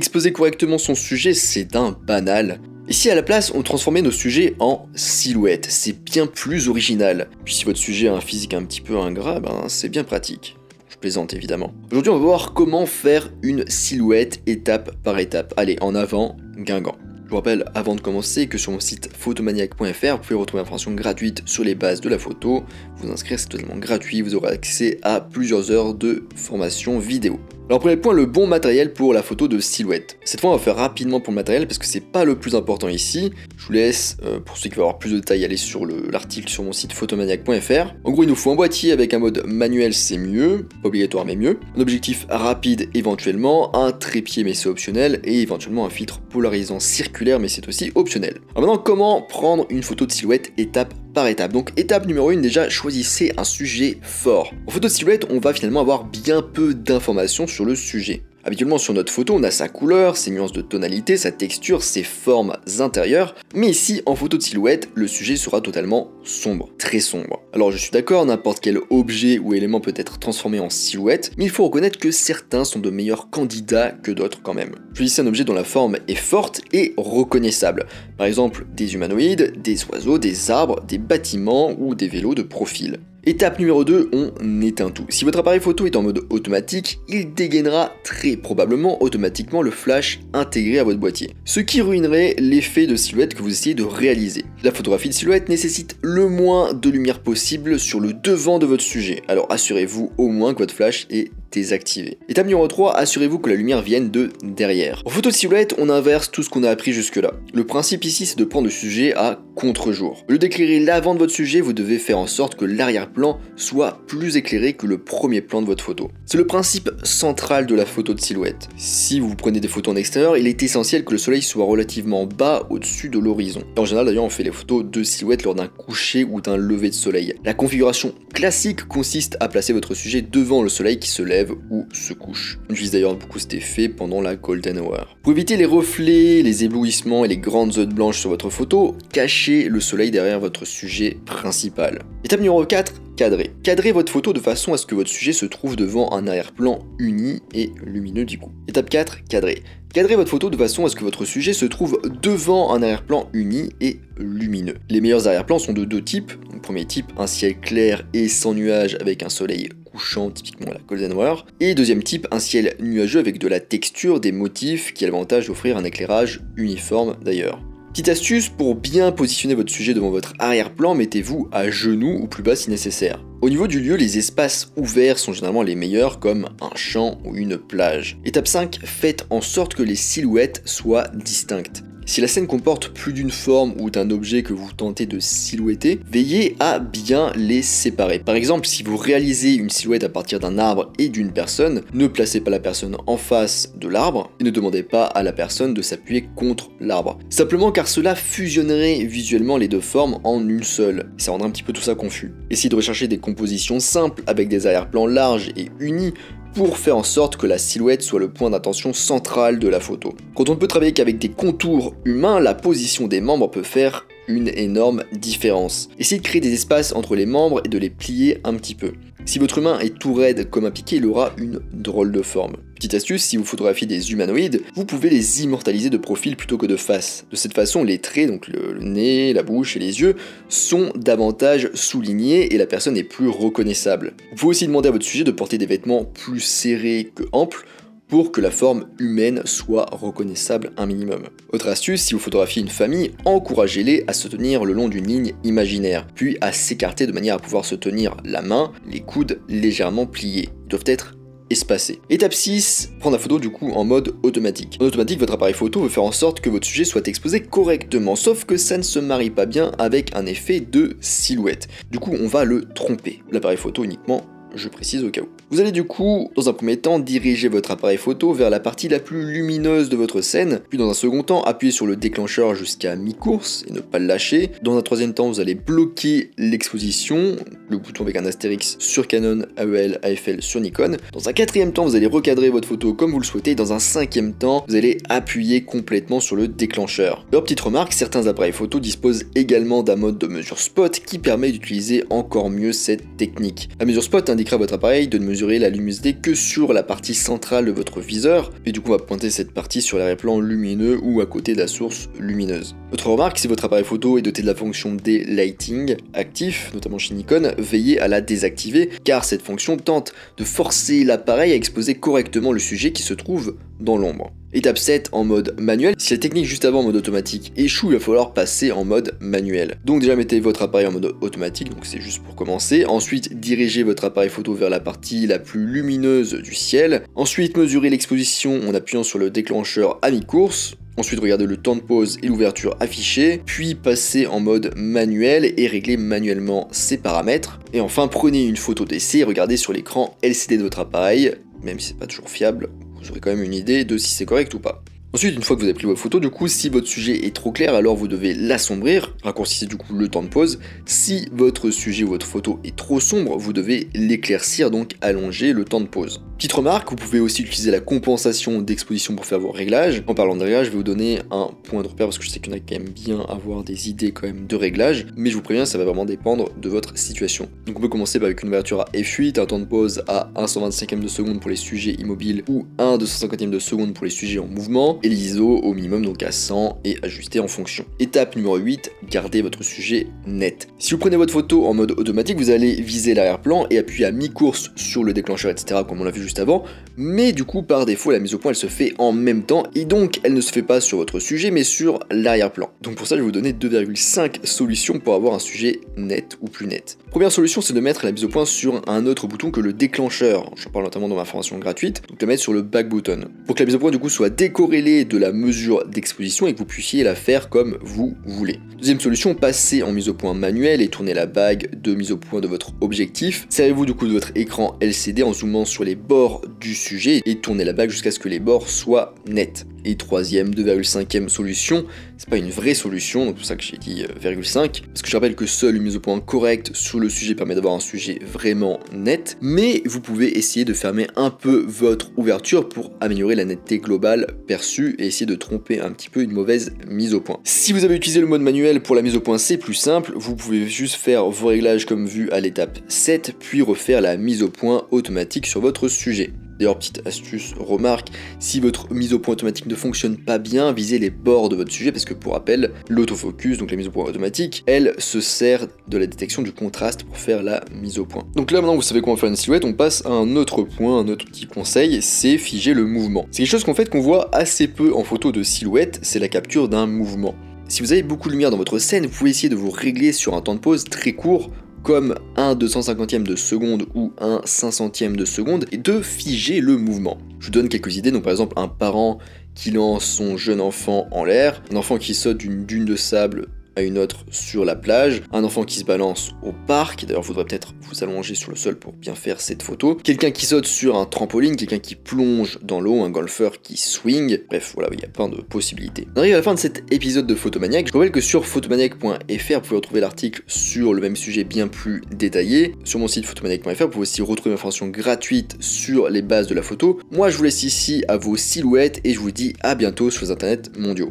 Exposer correctement son sujet, c'est un banal. Si à la place on transformait nos sujets en silhouettes, c'est bien plus original. Puis si votre sujet a un physique un petit peu ingrat, ben c'est bien pratique. Je plaisante évidemment. Aujourd'hui on va voir comment faire une silhouette étape par étape. Allez, en avant, Guingamp. Je vous rappelle avant de commencer que sur mon site photomaniac.fr, vous pouvez retrouver l'information gratuite sur les bases de la photo. Vous inscrire, c'est totalement gratuit, vous aurez accès à plusieurs heures de formation vidéo. Alors premier point, le bon matériel pour la photo de silhouette. Cette fois on va faire rapidement pour le matériel parce que c'est pas le plus important ici. Je vous laisse, euh, pour ceux qui veulent avoir plus de détails, aller sur l'article sur mon site photomaniac.fr. En gros il nous faut un boîtier avec un mode manuel c'est mieux, pas obligatoire mais mieux, un objectif rapide éventuellement, un trépied mais c'est optionnel, et éventuellement un filtre polarisant circulaire mais c'est aussi optionnel. Alors maintenant comment prendre une photo de silhouette étape par étape. Donc étape numéro 1 déjà, choisissez un sujet fort. En photo silhouette, on va finalement avoir bien peu d'informations sur le sujet. Habituellement sur notre photo, on a sa couleur, ses nuances de tonalité, sa texture, ses formes intérieures, mais ici en photo de silhouette, le sujet sera totalement sombre, très sombre. Alors je suis d'accord, n'importe quel objet ou élément peut être transformé en silhouette, mais il faut reconnaître que certains sont de meilleurs candidats que d'autres quand même. Choisissez un objet dont la forme est forte et reconnaissable, par exemple des humanoïdes, des oiseaux, des arbres, des bâtiments ou des vélos de profil. Étape numéro 2, on éteint tout. Si votre appareil photo est en mode automatique, il dégainera très probablement automatiquement le flash intégré à votre boîtier, ce qui ruinerait l'effet de silhouette que vous essayez de réaliser. La photographie de silhouette nécessite le moins de lumière possible sur le devant de votre sujet, alors assurez-vous au moins que votre flash est désactivé. Étape numéro 3, assurez-vous que la lumière vienne de derrière. En photo de silhouette, on inverse tout ce qu'on a appris jusque-là. Le principe ici, c'est de prendre le sujet à contre-jour. Au lieu d'éclairer l'avant de votre sujet, vous devez faire en sorte que l'arrière-plan soit plus éclairé que le premier plan de votre photo. C'est le principe central de la photo de silhouette. Si vous prenez des photos en extérieur, il est essentiel que le soleil soit relativement bas au-dessus de l'horizon. En général, d'ailleurs, on fait les photos de silhouette lors d'un coucher ou d'un lever de soleil. La configuration classique consiste à placer votre sujet devant le soleil qui se lève ou se couche. On utilise d'ailleurs beaucoup cet effet pendant la golden hour. Pour éviter les reflets, les éblouissements et les grandes zones blanches sur votre photo, cachez le soleil derrière votre sujet principal. Étape numéro 4, cadrer. Cadrez votre photo de façon à ce que votre sujet se trouve devant un arrière-plan uni et lumineux du coup. Étape 4, cadrer. Cadrez votre photo de façon à ce que votre sujet se trouve devant un arrière-plan uni et lumineux. Les meilleurs arrière-plans sont de deux types. premier type, un ciel clair et sans nuages avec un soleil couchant, typiquement la Golden Hour. Et deuxième type, un ciel nuageux avec de la texture, des motifs qui a l'avantage d'offrir un éclairage uniforme d'ailleurs. Petite astuce, pour bien positionner votre sujet devant votre arrière-plan, mettez-vous à genoux ou plus bas si nécessaire. Au niveau du lieu, les espaces ouverts sont généralement les meilleurs comme un champ ou une plage. Étape 5, faites en sorte que les silhouettes soient distinctes. Si la scène comporte plus d'une forme ou d'un objet que vous tentez de silhouetter, veillez à bien les séparer. Par exemple, si vous réalisez une silhouette à partir d'un arbre et d'une personne, ne placez pas la personne en face de l'arbre et ne demandez pas à la personne de s'appuyer contre l'arbre. Simplement car cela fusionnerait visuellement les deux formes en une seule. Ça rendrait un petit peu tout ça confus. Essayez de rechercher des compositions simples avec des arrière-plans larges et unis pour faire en sorte que la silhouette soit le point d'attention central de la photo. Quand on ne peut travailler qu'avec des contours humains, la position des membres peut faire une énorme différence. Essayez de créer des espaces entre les membres et de les plier un petit peu. Si votre humain est tout raide comme un piqué, il aura une drôle de forme. Petite astuce, si vous photographiez des humanoïdes, vous pouvez les immortaliser de profil plutôt que de face. De cette façon, les traits, donc le, nez, la bouche et les yeux, sont davantage soulignés et la personne est plus reconnaissable. Vous pouvez aussi demander à votre sujet de porter des vêtements plus serrés que amples pour que la forme humaine soit reconnaissable un minimum. Autre astuce, si vous photographiez une famille, encouragez-les à se tenir le long d'une ligne imaginaire, puis à s'écarter de manière à pouvoir se tenir la main, les coudes légèrement pliés. Ils doivent être espacés. Étape 6, prendre la photo du coup en mode automatique. En automatique, votre appareil photo veut faire en sorte que votre sujet soit exposé correctement, sauf que ça ne se marie pas bien avec un effet de silhouette. Du coup, on va le tromper. L'appareil photo uniquement je précise au cas où. Vous allez du coup, dans un premier temps, diriger votre appareil photo vers la partie la plus lumineuse de votre scène, puis dans un second temps, appuyer sur le déclencheur jusqu'à mi-course et ne pas le lâcher. Dans un troisième temps, vous allez bloquer l'exposition, le bouton avec un astérix sur Canon, AEL, AFL sur Nikon. Dans un quatrième temps, vous allez recadrer votre photo comme vous le souhaitez. Dans un cinquième temps, vous allez appuyer complètement sur le déclencheur. Alors, petite remarque, certains appareils photo disposent également d'un mode de mesure spot qui permet d'utiliser encore mieux cette technique. La mesure spot indiquera à votre appareil de ne la luminosité que sur la partie centrale de votre viseur, et du coup on va pointer cette partie sur l'arrière-plan lumineux ou à côté de la source lumineuse. Autre remarque, si votre appareil photo est doté de la fonction D-Lighting actif, notamment chez Nikon, veillez à la désactiver, car cette fonction tente de forcer l'appareil à exposer correctement le sujet qui se trouve dans l'ombre. Étape 7 en mode manuel. Si la technique juste avant en mode automatique échoue, il va falloir passer en mode manuel. Donc déjà mettez votre appareil en mode automatique, donc c'est juste pour commencer. Ensuite dirigez votre appareil photo vers la partie la plus lumineuse du ciel. Ensuite mesurez l'exposition en appuyant sur le déclencheur à mi-course. Ensuite, regardez le temps de pause et l'ouverture affichée, puis passez en mode manuel et réglez manuellement ces paramètres. Et enfin, prenez une photo d'essai et regardez sur l'écran LCD de votre appareil, même si c'est pas toujours fiable, vous aurez quand même une idée de si c'est correct ou pas. Ensuite, une fois que vous avez pris vos photos, du coup, si votre sujet est trop clair, alors vous devez l'assombrir, raccourcissez du coup le temps de pause. Si votre sujet ou votre photo est trop sombre, vous devez l'éclaircir, donc allonger le temps de pause. Petite remarque, vous pouvez aussi utiliser la compensation d'exposition pour faire vos réglages. En parlant de réglages, je vais vous donner un point de repère parce que je sais qu'il y en a qui aiment bien avoir des idées quand même de réglages, mais je vous préviens, ça va vraiment dépendre de votre situation. Donc on peut commencer avec une ouverture à f8, un temps de pause à 1 125e de seconde pour les sujets immobiles ou 1 250e de seconde pour les sujets en mouvement, et l'ISO au minimum donc à 100 et ajuster en fonction. Étape numéro 8, gardez votre sujet net. Si vous prenez votre photo en mode automatique, vous allez viser l'arrière-plan et appuyer à mi-course sur le déclencheur, etc. comme on l'a vu avant, mais du coup par défaut la mise au point elle se fait en même temps et donc elle ne se fait pas sur votre sujet mais sur l'arrière-plan. Donc pour ça je vais vous donner 2,5 solutions pour avoir un sujet net ou plus net. Première solution c'est de mettre la mise au point sur un autre bouton que le déclencheur, je parle notamment dans ma formation gratuite, donc le mettre sur le back button. Pour que la mise au point du coup soit décorrélée de la mesure d'exposition et que vous puissiez la faire comme vous voulez. Deuxième solution, passer en mise au point manuelle et tourner la bague de mise au point de votre objectif. Servez-vous du coup de votre écran LCD en zoomant sur les bords du sujet et tournez la bague jusqu'à ce que les bords soient nets. Et troisième, 2,5ème solution, c'est pas une vraie solution, donc c'est pour ça que j'ai dit 0,5, euh, parce que je rappelle que seule une mise au point correcte sur le sujet permet d'avoir un sujet vraiment net, mais vous pouvez essayer de fermer un peu votre ouverture pour améliorer la netteté globale perçue et essayer de tromper un petit peu une mauvaise mise au point. Si vous avez utilisé le mode manuel pour la mise au point, c'est plus simple, vous pouvez juste faire vos réglages comme vu à l'étape 7, puis refaire la mise au point automatique sur votre sujet. D'ailleurs, petite astuce, remarque, si votre mise au point automatique ne fonctionne pas bien, visez les bords de votre sujet parce que pour rappel, l'autofocus, donc la mise au point automatique, elle se sert de la détection du contraste pour faire la mise au point. Donc là maintenant vous savez comment faire une silhouette, on passe à un autre point, un autre petit conseil, c'est figer le mouvement. C'est quelque chose qu'en fait qu'on voit assez peu en photo de silhouette, c'est la capture d'un mouvement. Si vous avez beaucoup de lumière dans votre scène, vous pouvez essayer de vous régler sur un temps de pause très court comme un 250e de seconde ou un 500e de seconde et de figer le mouvement. Je vous donne quelques idées, donc par exemple un parent qui lance son jeune enfant en l'air, un enfant qui saute d'une dune de sable à une autre sur la plage, un enfant qui se balance au parc, d'ailleurs faudrait peut-être vous allonger sur le sol pour bien faire cette photo, quelqu'un qui saute sur un trampoline, quelqu'un qui plonge dans l'eau, un golfeur qui swing, bref voilà, il y a plein de possibilités. On arrive à la fin de cet épisode de Photomaniac, je rappelle que sur photomaniac.fr vous pouvez retrouver l'article sur le même sujet bien plus détaillé, sur mon site photomaniac.fr vous pouvez aussi retrouver une information gratuite sur les bases de la photo. Moi je vous laisse ici à vos silhouettes et je vous dis à bientôt sur les internets mondiaux.